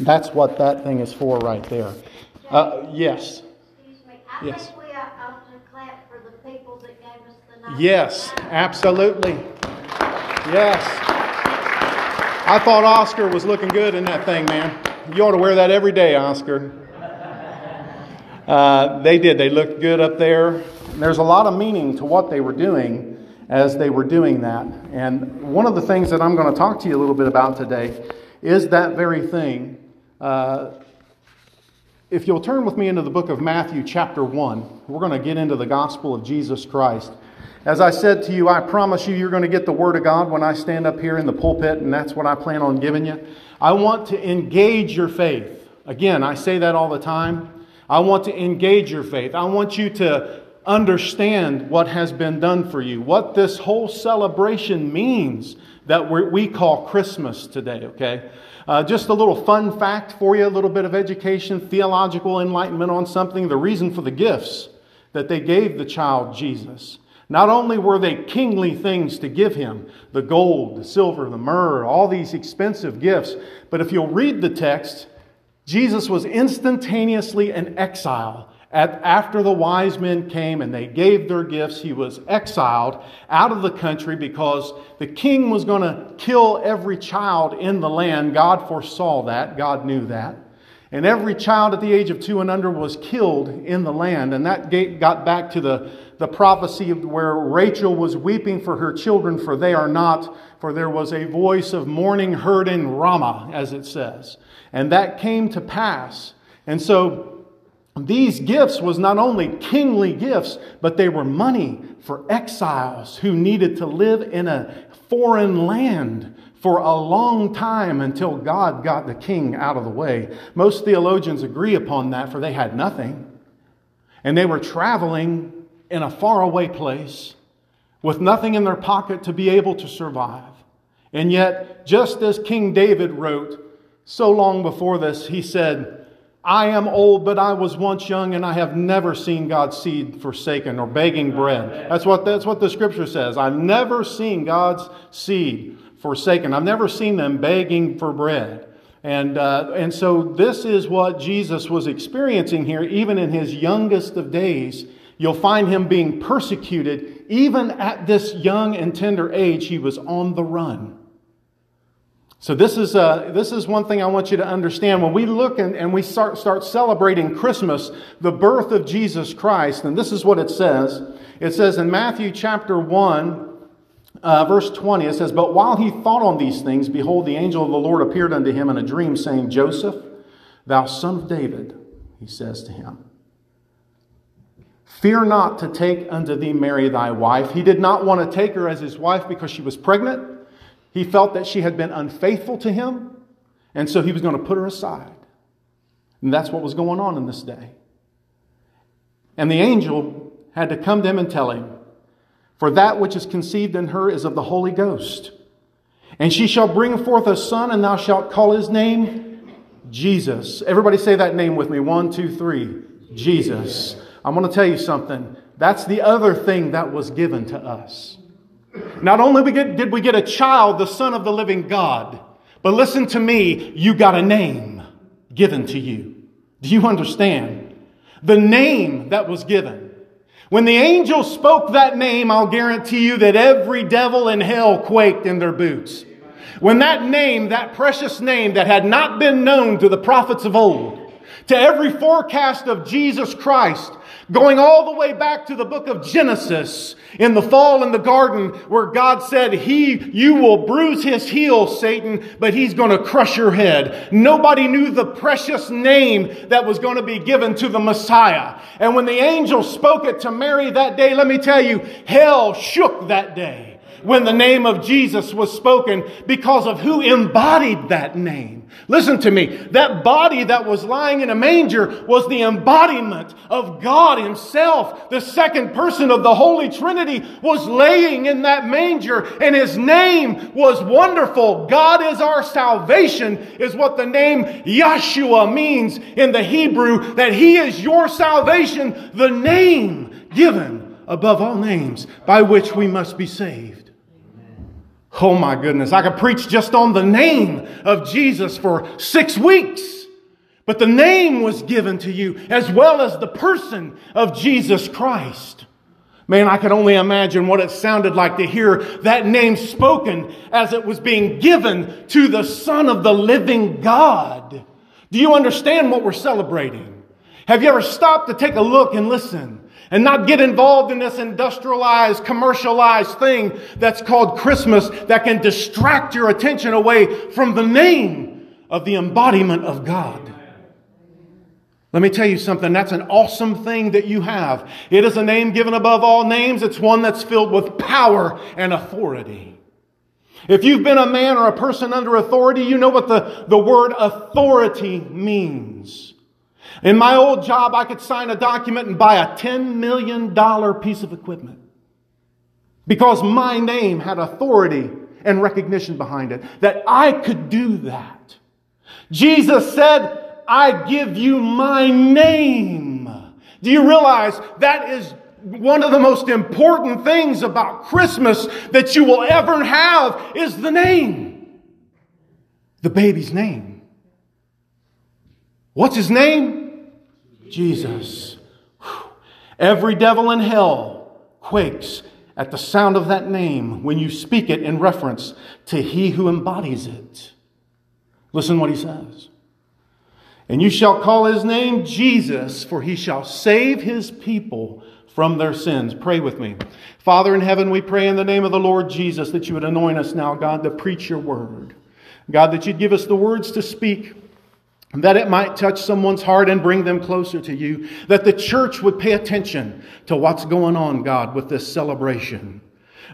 That's what that thing is for right there. Uh, yes. Yes. think we ought to clap for the people that gave us the night. Yes, absolutely. Yes. I thought Oscar was looking good in that thing, man. You ought to wear that every day, Oscar. Uh, they did. They looked good up there. There's a lot of meaning to what they were doing as they were doing that. And one of the things that I'm going to talk to you a little bit about today is that very thing. Uh, if you'll turn with me into the book of Matthew, chapter 1, we're going to get into the gospel of Jesus Christ. As I said to you, I promise you, you're going to get the Word of God when I stand up here in the pulpit, and that's what I plan on giving you. I want to engage your faith. Again, I say that all the time. I want to engage your faith. I want you to understand what has been done for you, what this whole celebration means that we call Christmas today, okay? Uh, just a little fun fact for you, a little bit of education, theological enlightenment on something, the reason for the gifts that they gave the child Jesus. Not only were they kingly things to give him, the gold, the silver, the myrrh, all these expensive gifts, but if you'll read the text, Jesus was instantaneously in exile. At, after the wise men came and they gave their gifts, he was exiled out of the country because the king was going to kill every child in the land. God foresaw that, God knew that. And every child at the age of two and under was killed in the land. And that got back to the, the prophecy where Rachel was weeping for her children, for they are not, for there was a voice of mourning heard in Ramah, as it says. And that came to pass. And so these gifts was not only kingly gifts, but they were money for exiles who needed to live in a foreign land for a long time until God got the king out of the way. Most theologians agree upon that, for they had nothing. And they were traveling in a faraway place with nothing in their pocket to be able to survive. And yet, just as King David wrote so long before this, he said, I am old, but I was once young, and I have never seen God's seed forsaken or begging bread. That's what, that's what the scripture says. I've never seen God's seed forsaken. I've never seen them begging for bread. And, uh, and so this is what Jesus was experiencing here, even in his youngest of days. You'll find him being persecuted. Even at this young and tender age, he was on the run. So this is, uh, this is one thing I want you to understand. When we look and, and we start, start celebrating Christmas, the birth of Jesus Christ, and this is what it says. It says in Matthew chapter 1, uh, verse 20, it says, But while he thought on these things, behold, the angel of the Lord appeared unto him in a dream, saying, Joseph, thou son of David, he says to him, Fear not to take unto thee Mary thy wife. He did not want to take her as his wife because she was pregnant. He felt that she had been unfaithful to him, and so he was going to put her aside. And that's what was going on in this day. And the angel had to come to him and tell him, For that which is conceived in her is of the Holy Ghost. And she shall bring forth a son, and thou shalt call his name Jesus. Everybody say that name with me. One, two, three. Jesus. I'm going to tell you something. That's the other thing that was given to us. Not only did we get a child, the Son of the living God, but listen to me, you got a name given to you. Do you understand? The name that was given. When the angel spoke that name, I'll guarantee you that every devil in hell quaked in their boots. When that name, that precious name that had not been known to the prophets of old, to every forecast of Jesus Christ, Going all the way back to the book of Genesis in the fall in the garden where God said, He, you will bruise his heel, Satan, but he's going to crush your head. Nobody knew the precious name that was going to be given to the Messiah. And when the angel spoke it to Mary that day, let me tell you, hell shook that day when the name of Jesus was spoken because of who embodied that name. Listen to me. That body that was lying in a manger was the embodiment of God Himself. The second person of the Holy Trinity was laying in that manger and His name was wonderful. God is our salvation is what the name Yeshua means in the Hebrew, that He is your salvation, the name given above all names by which we must be saved. Oh my goodness, I could preach just on the name of Jesus for six weeks. But the name was given to you as well as the person of Jesus Christ. Man, I can only imagine what it sounded like to hear that name spoken as it was being given to the Son of the living God. Do you understand what we're celebrating? Have you ever stopped to take a look and listen and not get involved in this industrialized, commercialized thing that's called Christmas that can distract your attention away from the name of the embodiment of God? Let me tell you something. That's an awesome thing that you have. It is a name given above all names. It's one that's filled with power and authority. If you've been a man or a person under authority, you know what the, the word authority means. In my old job, I could sign a document and buy a $10 million piece of equipment because my name had authority and recognition behind it, that I could do that. Jesus said, I give you my name. Do you realize that is one of the most important things about Christmas that you will ever have is the name. The baby's name. What's his name? Jesus. Every devil in hell quakes at the sound of that name when you speak it in reference to he who embodies it. Listen what he says. And you shall call his name Jesus, for he shall save his people from their sins. Pray with me. Father in heaven, we pray in the name of the Lord Jesus that you would anoint us now, God, to preach your word. God, that you'd give us the words to speak, that it might touch someone's heart and bring them closer to you. That the church would pay attention to what's going on, God, with this celebration.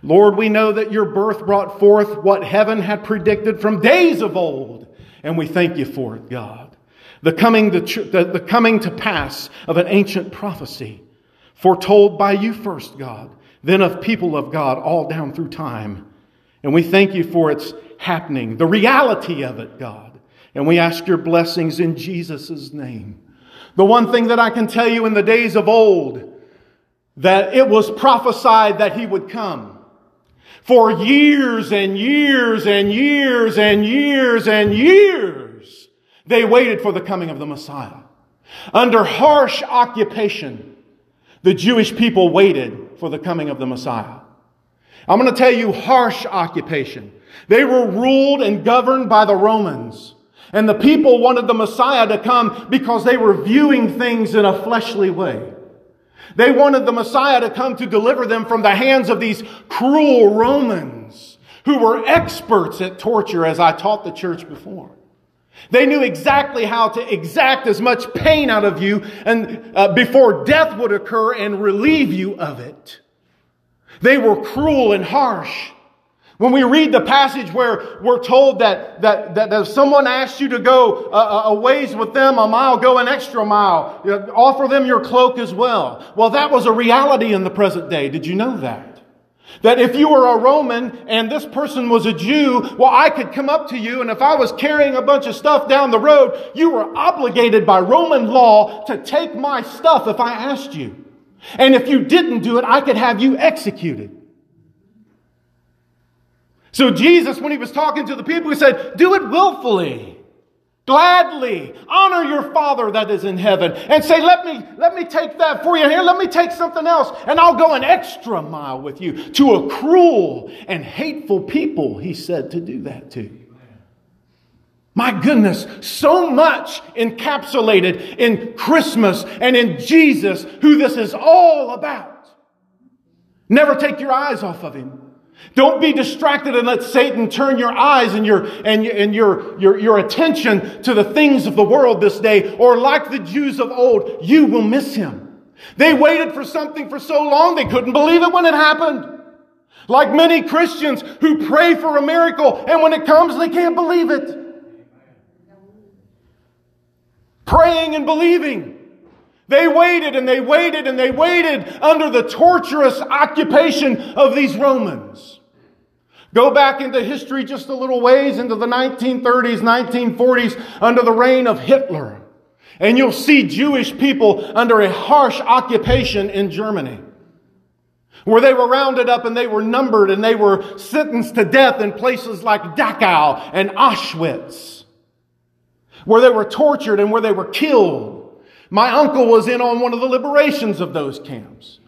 Lord, we know that your birth brought forth what heaven had predicted from days of old, and we thank you for it, God the coming, the, the, coming to pass of an ancient prophecy foretold by you first, God, then of people of God all down through time. And we thank you for its happening, the reality of it, God. And we ask your blessings in Jesus' name. The one thing that I can tell you in the days of old, that it was prophesied that he would come. For years and years and years and years and years they waited for the coming of the Messiah. Under harsh occupation, the Jewish people waited for the coming of the Messiah. I'm going to tell you harsh occupation. They were ruled and governed by the Romans. And the people wanted the Messiah to come because they were viewing things in a fleshly way. They wanted the Messiah to come to deliver them from the hands of these cruel Romans who were experts at torture, as I taught the church before. They knew exactly how to exact as much pain out of you and uh, before death would occur and relieve you of it. They were cruel and harsh. When we read the passage where we're told that, that, that if someone asks you to go a, a ways with them, a mile, go an extra mile. You know, offer them your cloak as well. Well, that was a reality in the present day. Did you know that? That if you were a Roman and this person was a Jew, well, I could come up to you and if I was carrying a bunch of stuff down the road, you were obligated by Roman law to take my stuff if I asked you. And if you didn't do it, I could have you executed. So Jesus, when he was talking to the people, he said, do it willfully. Gladly honor your Father that is in heaven and say, let me, let me take that for you here. Let me take something else and I'll go an extra mile with you to a cruel and hateful people. He said to do that to. My goodness, so much encapsulated in Christmas and in Jesus, who this is all about. Never take your eyes off of Him. Don't be distracted and let Satan turn your eyes and your, and, and your, your, your attention to the things of the world this day, or like the Jews of old, you will miss him. They waited for something for so long they couldn't believe it when it happened. Like many Christians who pray for a miracle and when it comes they can't believe it. Praying and believing. They waited and they waited and they waited under the torturous occupation of these Romans. Go back into history just a little ways into the 1930s, 1940s under the reign of Hitler. And you'll see Jewish people under a harsh occupation in Germany. where they were rounded up and they were numbered and they were sentenced to death in places like Dachau and Auschwitz, where they were tortured and where they were killed. My uncle was in on one of the liberations of those camps.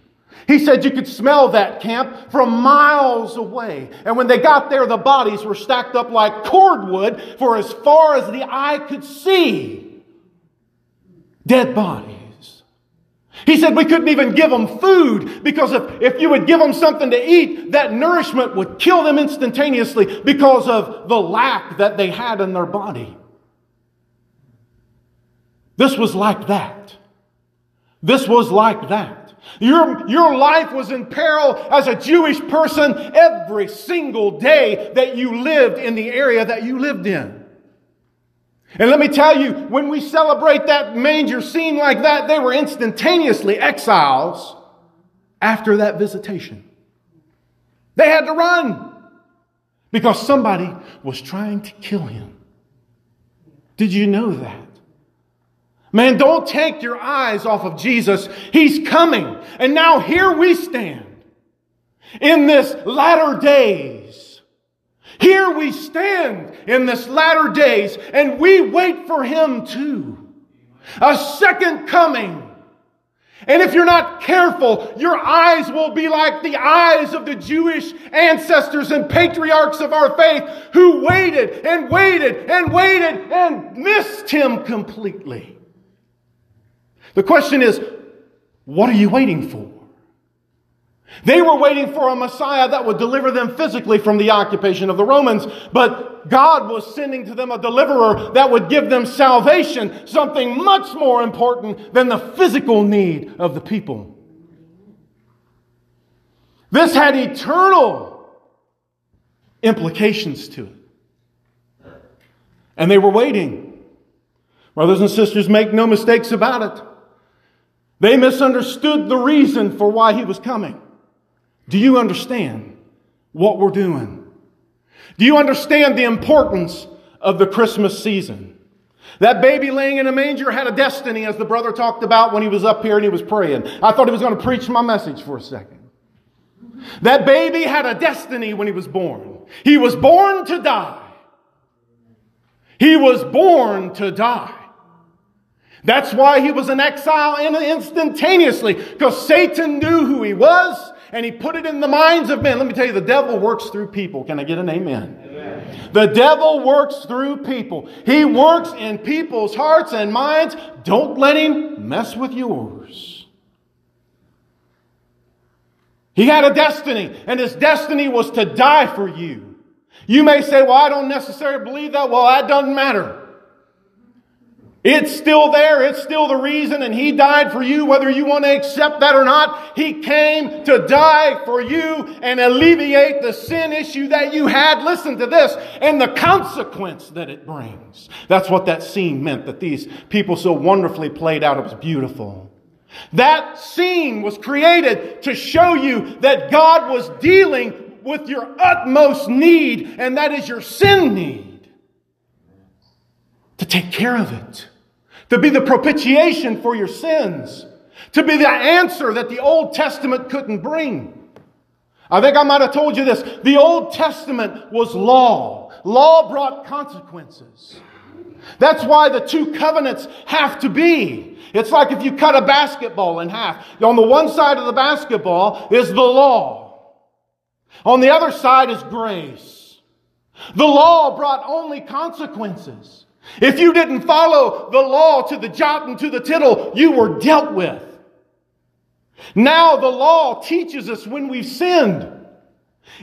He said you could smell that camp from miles away. And when they got there, the bodies were stacked up like cordwood for as far as the eye could see. Dead bodies. He said we couldn't even give them food because if, if you would give them something to eat, that nourishment would kill them instantaneously because of the lack that they had in their body. This was like that. This was like that. Your, your life was in peril as a Jewish person every single day that you lived in the area that you lived in. And let me tell you, when we celebrate that manger scene like that, they were instantaneously exiles after that visitation. They had to run because somebody was trying to kill him. Did you know that? Man, don't take your eyes off of Jesus. He's coming. And now here we stand in this latter days. Here we stand in this latter days and we wait for him too. A second coming. And if you're not careful, your eyes will be like the eyes of the Jewish ancestors and patriarchs of our faith who waited and waited and waited and missed him completely. The question is, what are you waiting for? They were waiting for a Messiah that would deliver them physically from the occupation of the Romans, but God was sending to them a deliverer that would give them salvation, something much more important than the physical need of the people. This had eternal implications to it. And they were waiting. Brothers and sisters, make no mistakes about it. They misunderstood the reason for why he was coming. Do you understand what we're doing? Do you understand the importance of the Christmas season? That baby laying in a manger had a destiny, as the brother talked about when he was up here and he was praying. I thought he was going to preach my message for a second. That baby had a destiny when he was born. He was born to die. He was born to die. That's why he was in exile instantaneously, because Satan knew who he was and he put it in the minds of men. Let me tell you, the devil works through people. Can I get an amen? amen? The devil works through people. He works in people's hearts and minds. Don't let him mess with yours. He had a destiny, and his destiny was to die for you. You may say, Well, I don't necessarily believe that. Well, that doesn't matter. It's still there. It's still the reason. And He died for you, whether you want to accept that or not. He came to die for you and alleviate the sin issue that you had. Listen to this and the consequence that it brings. That's what that scene meant that these people so wonderfully played out. It was beautiful. That scene was created to show you that God was dealing with your utmost need, and that is your sin need. To take care of it to be the propitiation for your sins, to be the answer that the Old Testament couldn't bring. I think I might have told you this. The Old Testament was law. Law brought consequences. That's why the two covenants have to be. It's like if you cut a basketball in half. On the one side of the basketball is the law. On the other side is grace. The law brought only consequences. If you didn't follow the law to the jot and to the tittle, you were dealt with. Now the law teaches us when we've sinned.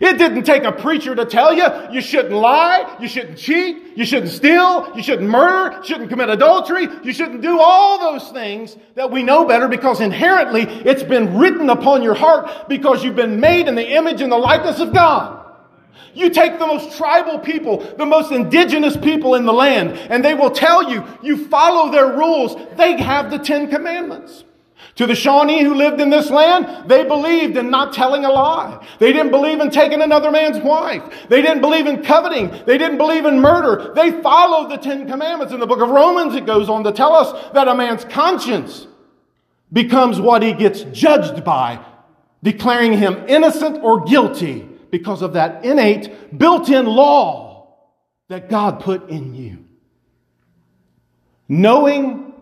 It didn't take a preacher to tell you you shouldn't lie, you shouldn't cheat, you shouldn't steal, you shouldn't murder, you shouldn't commit adultery, you shouldn't do all those things that we know better because inherently it's been written upon your heart because you've been made in the image and the likeness of God. You take the most tribal people, the most indigenous people in the land, and they will tell you, you follow their rules. They have the Ten Commandments. To the Shawnee who lived in this land, they believed in not telling a lie. They didn't believe in taking another man's wife. They didn't believe in coveting. They didn't believe in murder. They followed the Ten Commandments. In the book of Romans, it goes on to tell us that a man's conscience becomes what he gets judged by declaring him innocent or guilty because of that innate, built in law that God put in you. Knowing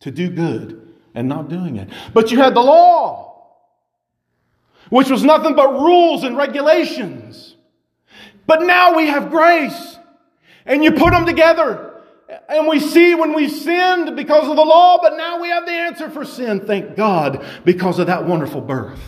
to do good and not doing it. But you had the law, which was nothing but rules and regulations. But now we have grace. And you put them together. And we see when we sinned because of the law, but now we have the answer for sin, thank God, because of that wonderful birth.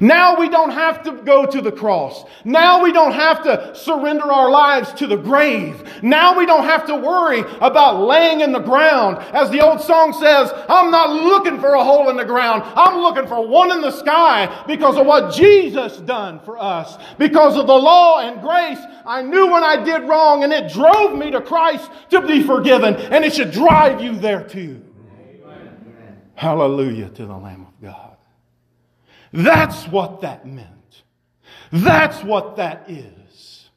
Now we don't have to go to the cross. Now we don't have to surrender our lives to the grave. Now we don't have to worry about laying in the ground. As the old song says, I'm not looking for a hole in the ground. I'm looking for one in the sky because of what Jesus done for us. Because of the law and grace, I knew when I did wrong and it drove me to Christ to be forgiven and it should drive you there too. Amen. Hallelujah to the Lamb of God. That's what that meant. That's what that is.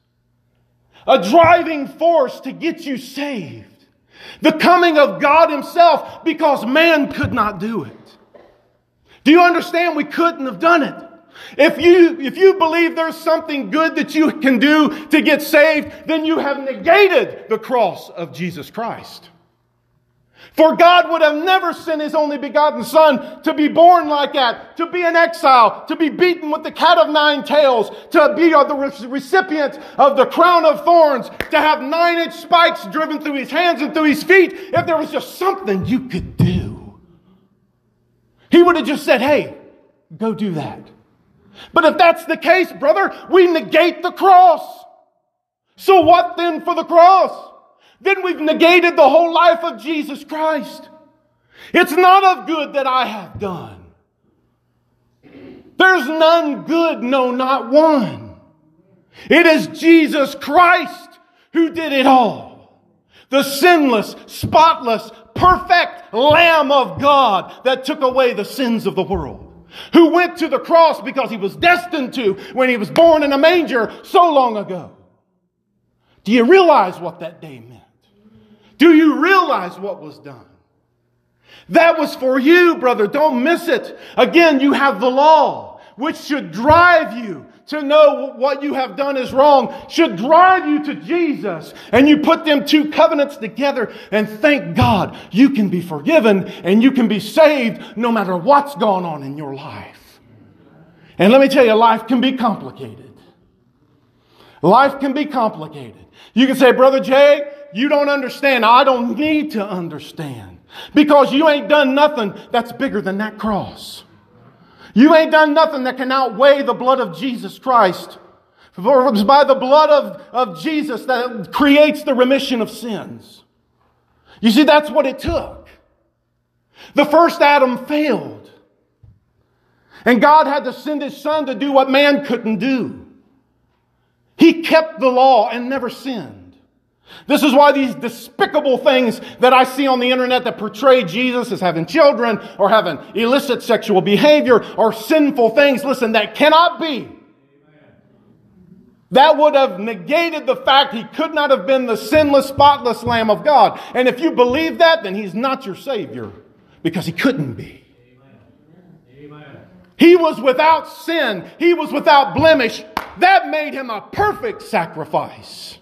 A driving force to get you saved. The coming of God Himself because man could not do it. Do you understand? We couldn't have done it. If you, if you believe there's something good that you can do to get saved, then you have negated the cross of Jesus Christ. For God would have never sent His only begotten Son to be born like that, to be an exile, to be beaten with the cat of nine tails, to be the recipient of the crown of thorns, to have nine inch spikes driven through His hands and through His feet, if there was just something you could do. He would have just said, hey, go do that. But if that's the case, brother, we negate the cross. So what then for the cross? Then we've negated the whole life of Jesus Christ. It's not of good that I have done. There's none good, no, not one. It is Jesus Christ who did it all. The sinless, spotless, perfect Lamb of God that took away the sins of the world. Who went to the cross because he was destined to when he was born in a manger so long ago. Do you realize what that day meant? Do you realize what was done? That was for you, brother. Don't miss it. Again, you have the law, which should drive you to know what you have done is wrong, should drive you to Jesus. And you put them two covenants together and thank God you can be forgiven and you can be saved no matter what's going on in your life. And let me tell you, life can be complicated. Life can be complicated. You can say, Brother Jay, you don't understand. I don't need to understand. Because you ain't done nothing that's bigger than that cross. You ain't done nothing that can outweigh the blood of Jesus Christ. For it's by the blood of, of Jesus that creates the remission of sins. You see, that's what it took. The first Adam failed. And God had to send his son to do what man couldn't do. He kept the law and never sinned. This is why these despicable things that I see on the internet that portray Jesus as having children or having illicit sexual behavior or sinful things, listen, that cannot be. That would have negated the fact he could not have been the sinless, spotless Lamb of God. And if you believe that, then he's not your Savior because he couldn't be. He was without sin. He was without blemish. That made him a perfect sacrifice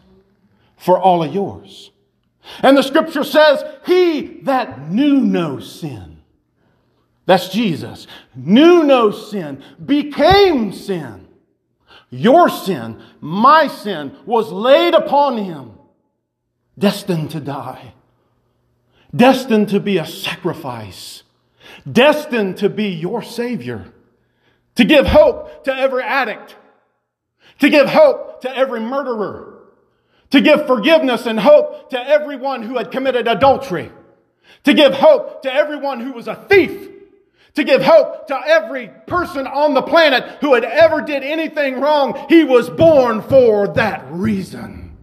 for all of yours. And the scripture says, He that knew no sin, that's Jesus, knew no sin, became sin. Your sin, my sin, was laid upon him, destined to die, destined to be a sacrifice, destined to be your Savior, to give hope to every addict, to give hope to every murderer to give forgiveness and hope to everyone who had committed adultery, to give hope to everyone who was a thief, to give hope to every person on the planet who had ever did anything wrong. He was born for that reason.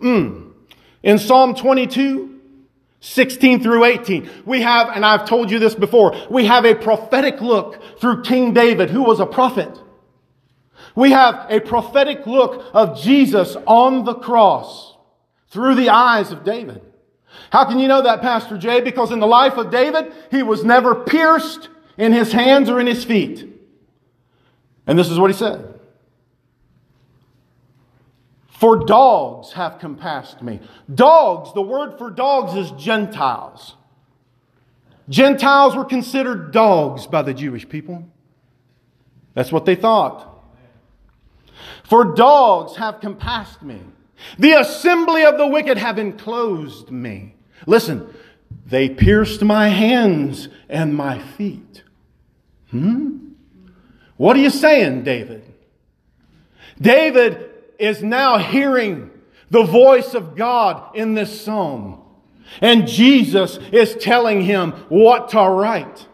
Mm. In Psalm 22, 16 through 18, we have, and I've told you this before, we have a prophetic look through King David, who was a prophet. We have a prophetic look of Jesus on the cross through the eyes of David. How can you know that, Pastor Jay? Because in the life of David, he was never pierced in his hands or in his feet. And this is what he said. For dogs have compassed me. Dogs, the word for dogs is Gentiles. Gentiles were considered dogs by the Jewish people. That's what they thought. For dogs have compassed me. The assembly of the wicked have enclosed me. Listen, they pierced my hands and my feet. Hmm? What are you saying, David? David is now hearing the voice of God in this psalm. And Jesus is telling him what to write.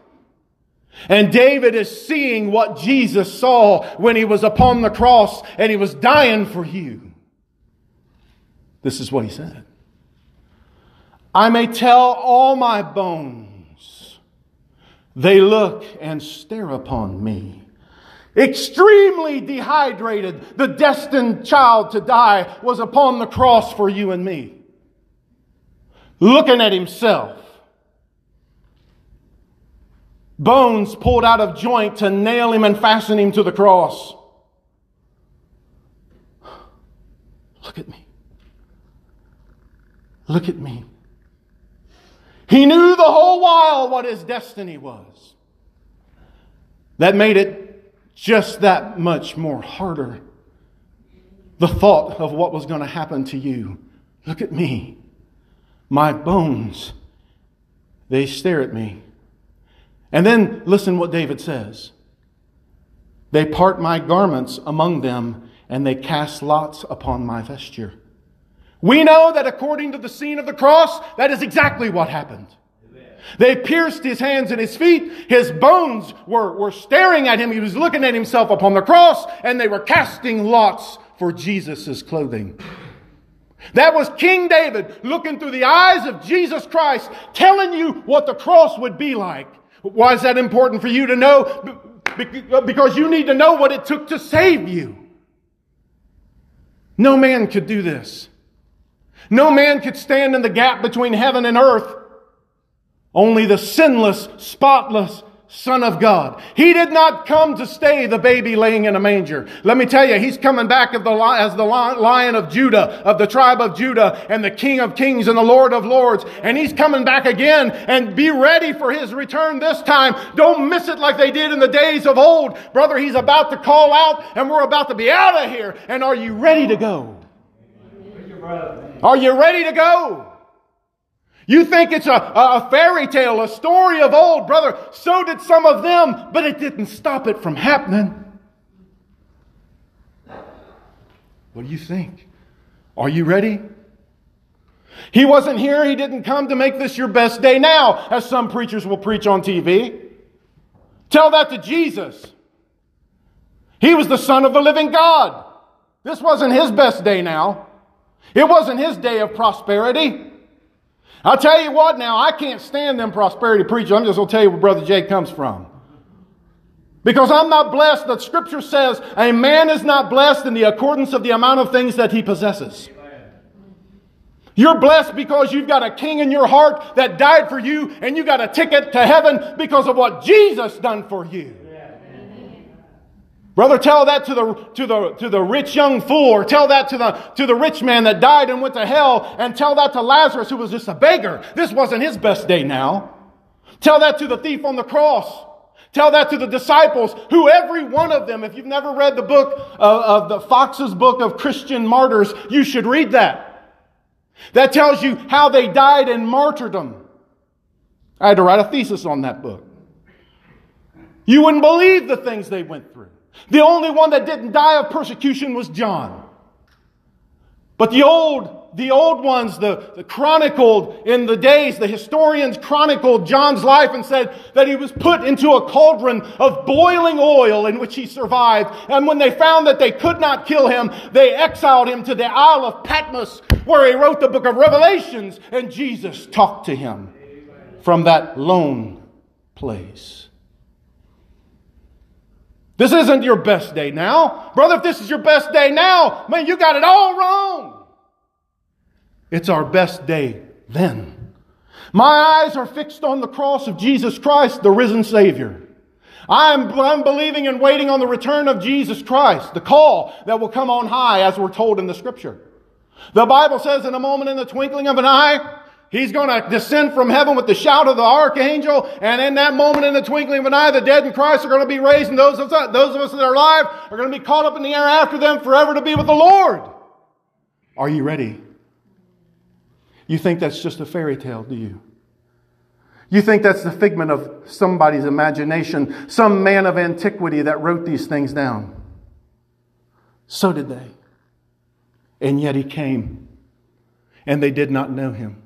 And David is seeing what Jesus saw when he was upon the cross and he was dying for you. This is what he said. I may tell all my bones. They look and stare upon me. Extremely dehydrated, the destined child to die was upon the cross for you and me. Looking at himself. Bones pulled out of joint to nail him and fasten him to the cross. Look at me. Look at me. He knew the whole while what his destiny was. That made it just that much more harder. The thought of what was going to happen to you. Look at me. My bones, they stare at me. And then listen what David says. They part my garments among them, and they cast lots upon my vesture. We know that according to the scene of the cross, that is exactly what happened. They pierced his hands and his feet. His bones were, were staring at him. He was looking at himself upon the cross, and they were casting lots for Jesus' clothing. That was King David looking through the eyes of Jesus Christ, telling you what the cross would be like. Why is that important for you to know? Because you need to know what it took to save you. No man could do this. No man could stand in the gap between heaven and earth. Only the sinless, spotless Son of God. He did not come to stay the baby laying in a manger. Let me tell you, he's coming back the, as the lion of Judah, of the tribe of Judah, and the King of kings and the Lord of lords. And he's coming back again and be ready for his return this time. Don't miss it like they did in the days of old. Brother, he's about to call out and we're about to be out of here. And are you ready to go? Are you ready to go? You think it's a, a fairy tale, a story of old, brother. So did some of them, but it didn't stop it from happening. What do you think? Are you ready? He wasn't here. He didn't come to make this your best day now, as some preachers will preach on TV. Tell that to Jesus. He was the Son of the living God. This wasn't his best day now. It wasn't his day of prosperity. I'll tell you what now, I can't stand them prosperity preachers. I'm just going to tell you where Brother Jay comes from. Because I'm not blessed. The scripture says a man is not blessed in the accordance of the amount of things that he possesses. You're blessed because you've got a king in your heart that died for you and you got a ticket to heaven because of what Jesus done for you. Brother, tell that to the, to the, to the rich young fool, or tell that to the, to the rich man that died and went to hell, and tell that to Lazarus who was just a beggar. This wasn't his best day now. Tell that to the thief on the cross. Tell that to the disciples, who every one of them, if you've never read the book of, of the Fox's book of Christian martyrs, you should read that. That tells you how they died in martyrdom. I had to write a thesis on that book. You wouldn't believe the things they went through. The only one that didn't die of persecution was John. But the old, the old ones, the, the chronicled in the days, the historians chronicled John's life and said that he was put into a cauldron of boiling oil in which he survived. And when they found that they could not kill him, they exiled him to the Isle of Patmos where he wrote the book of Revelations and Jesus talked to him from that lone place. This isn't your best day now. Brother, if this is your best day now, man, you got it all wrong. It's our best day then. My eyes are fixed on the cross of Jesus Christ, the risen Savior. I'm, I'm believing and waiting on the return of Jesus Christ, the call that will come on high, as we're told in the scripture. The Bible says, in a moment, in the twinkling of an eye, He's going to descend from heaven with the shout of the archangel, and in that moment, in the twinkling of an eye, the dead in Christ are going to be raised, and those of us, those of us that are alive are going to be caught up in the air after them forever to be with the Lord. Are you ready? You think that's just a fairy tale, do you? You think that's the figment of somebody's imagination, some man of antiquity that wrote these things down. So did they. And yet he came, and they did not know him.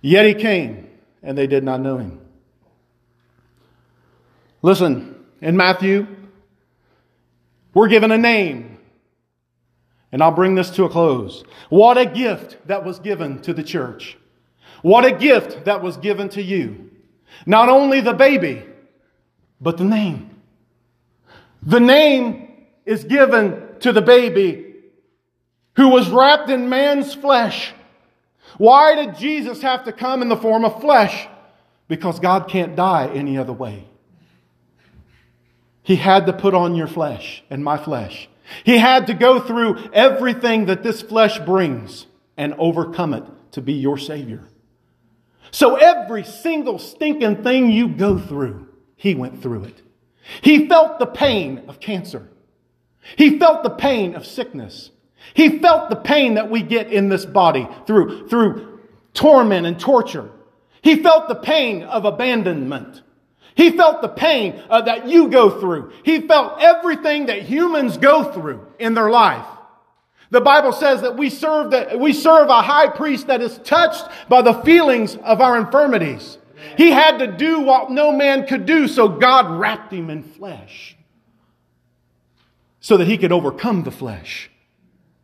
Yet he came, and they did not know him. Listen, in Matthew, we're given a name. And I'll bring this to a close. What a gift that was given to the church. What a gift that was given to you. Not only the baby, but the name. The name is given to the baby who was wrapped in man's flesh. Why did Jesus have to come in the form of flesh? Because God can't die any other way. He had to put on your flesh and my flesh. He had to go through everything that this flesh brings and overcome it to be your Savior. So every single stinking thing you go through, he went through it. He felt the pain of cancer. He felt the pain of sickness. He felt the pain that we get in this body through, through torment and torture. He felt the pain of abandonment. He felt the pain uh, that you go through. He felt everything that humans go through in their life. The Bible says that we serve, that we serve a high priest that is touched by the feelings of our infirmities. He had to do what no man could do, so God wrapped him in flesh so that he could overcome the flesh,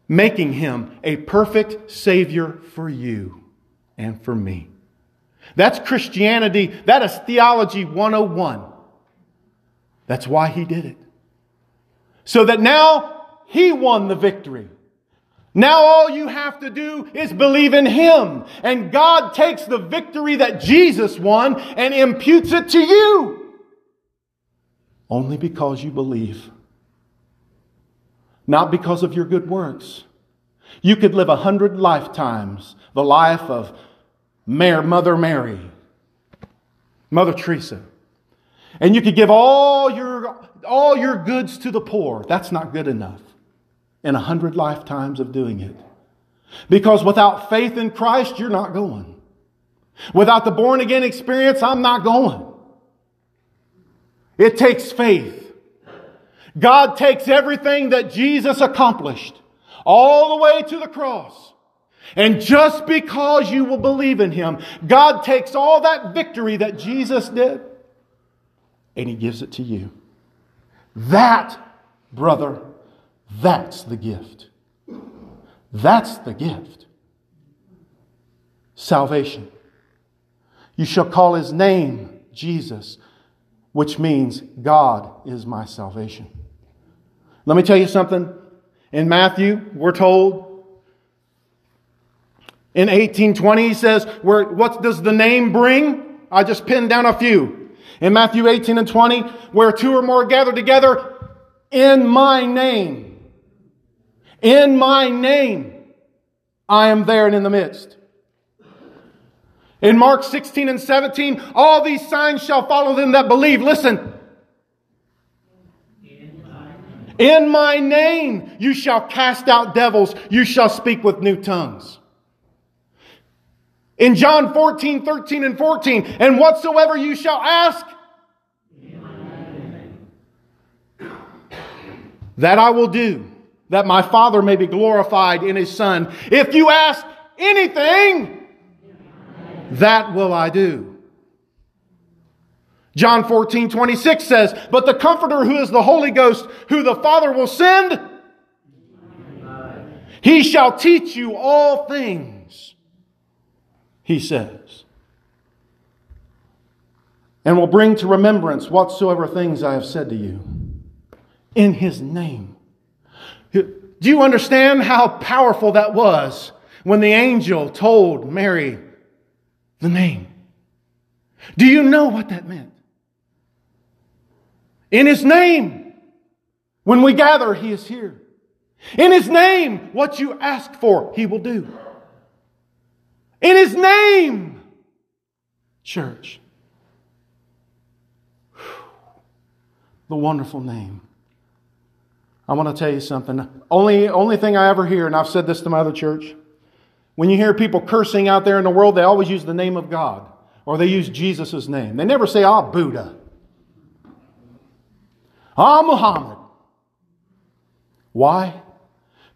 making him a perfect Savior for you and for me. That's Christianity. That is theology 101. That's why he did it. So that now he won the victory. Now all you have to do is believe in Him. And God takes the victory that Jesus won and imputes it to you. Only because you believe. Not because of your good works. You could live a hundred lifetimes, the life of Mother Mary, Mother Teresa. And you could give all your, all your goods to the poor. That's not good enough in a hundred lifetimes of doing it. Because without faith in Christ, you're not going. Without the born again experience, I'm not going. It takes faith. God takes everything that Jesus accomplished all the way to the cross. And just because you will believe in Him, God takes all that victory that Jesus did and He gives it to you. That, brother, that's the gift. That's the gift. Salvation. You shall call his name Jesus, which means God is my salvation. Let me tell you something. In Matthew, we're told in 1820, he says, where, what does the name bring? I just pinned down a few. In Matthew 18 and 20, where two or more gather together in my name. In my name, I am there and in the midst. In Mark 16 and 17, all these signs shall follow them that believe. Listen. In my name you shall cast out devils, you shall speak with new tongues. In John 14, 13, and 14, and whatsoever you shall ask, that I will do that my Father may be glorified in His Son. If you ask anything, that will I do. John 14, 26 says, But the Comforter who is the Holy Ghost, who the Father will send, he shall teach you all things, he says, and will bring to remembrance whatsoever things I have said to you in his name. Do you understand how powerful that was when the angel told Mary the name. Do you know what that meant? In His name, when we gather, He is here. In His name, what you ask for, He will do. In His name, church. The wonderful name. I want to tell you something. Only, only thing I ever hear, and I've said this to my other church, when you hear people cursing out there in the world, they always use the name of God or they use Jesus' name. They never say, ah, Buddha, ah, Muhammad. Why?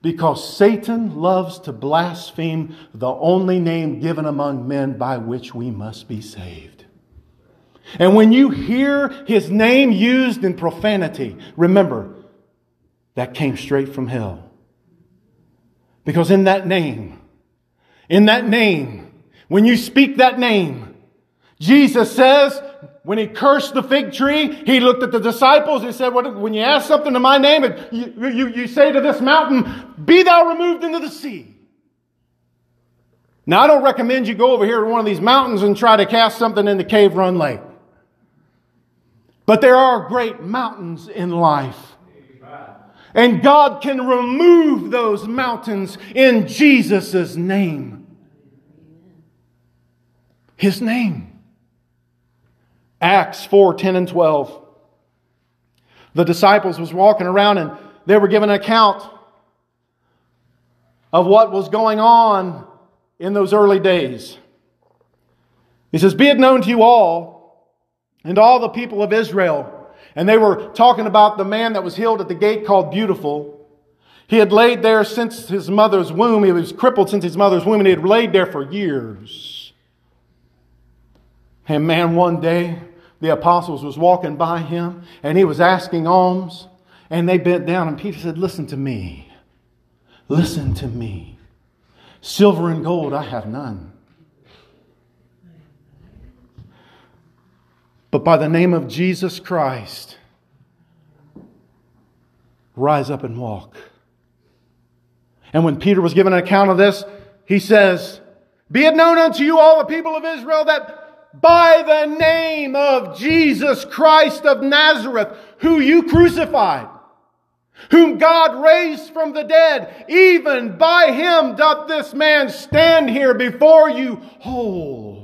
Because Satan loves to blaspheme the only name given among men by which we must be saved. And when you hear his name used in profanity, remember, that came straight from hell. Because in that name, in that name, when you speak that name, Jesus says, when he cursed the fig tree, he looked at the disciples and said, when you ask something in my name, you, you, you say to this mountain, be thou removed into the sea. Now, I don't recommend you go over here to one of these mountains and try to cast something in the Cave Run Lake. But there are great mountains in life. And God can remove those mountains in Jesus' name. His name. Acts 4 10 and 12. The disciples was walking around and they were giving an account of what was going on in those early days. He says, Be it known to you all and all the people of Israel and they were talking about the man that was healed at the gate called Beautiful. He had laid there since his mother's womb. He was crippled since his mother's womb, and he had laid there for years. And man, one day, the apostles was walking by him, and he was asking alms, and they bent down, and Peter said, Listen to me. Listen to me. Silver and gold I have none. But by the name of Jesus Christ, rise up and walk. And when Peter was given an account of this, he says, Be it known unto you, all the people of Israel, that by the name of Jesus Christ of Nazareth, who you crucified, whom God raised from the dead, even by him doth this man stand here before you whole.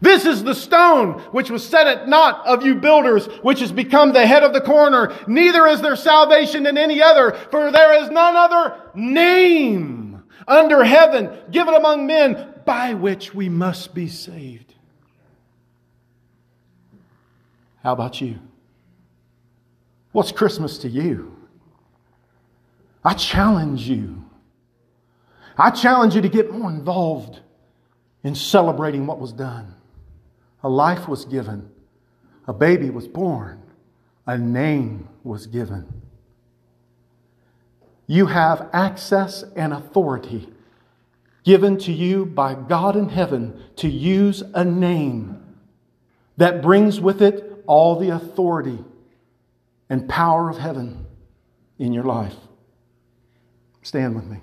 This is the stone which was set at naught of you builders, which has become the head of the corner. Neither is there salvation in any other, for there is none other name under heaven given among men by which we must be saved. How about you? What's Christmas to you? I challenge you. I challenge you to get more involved in celebrating what was done. A life was given, a baby was born, a name was given. You have access and authority given to you by God in heaven to use a name that brings with it all the authority and power of heaven in your life. Stand with me.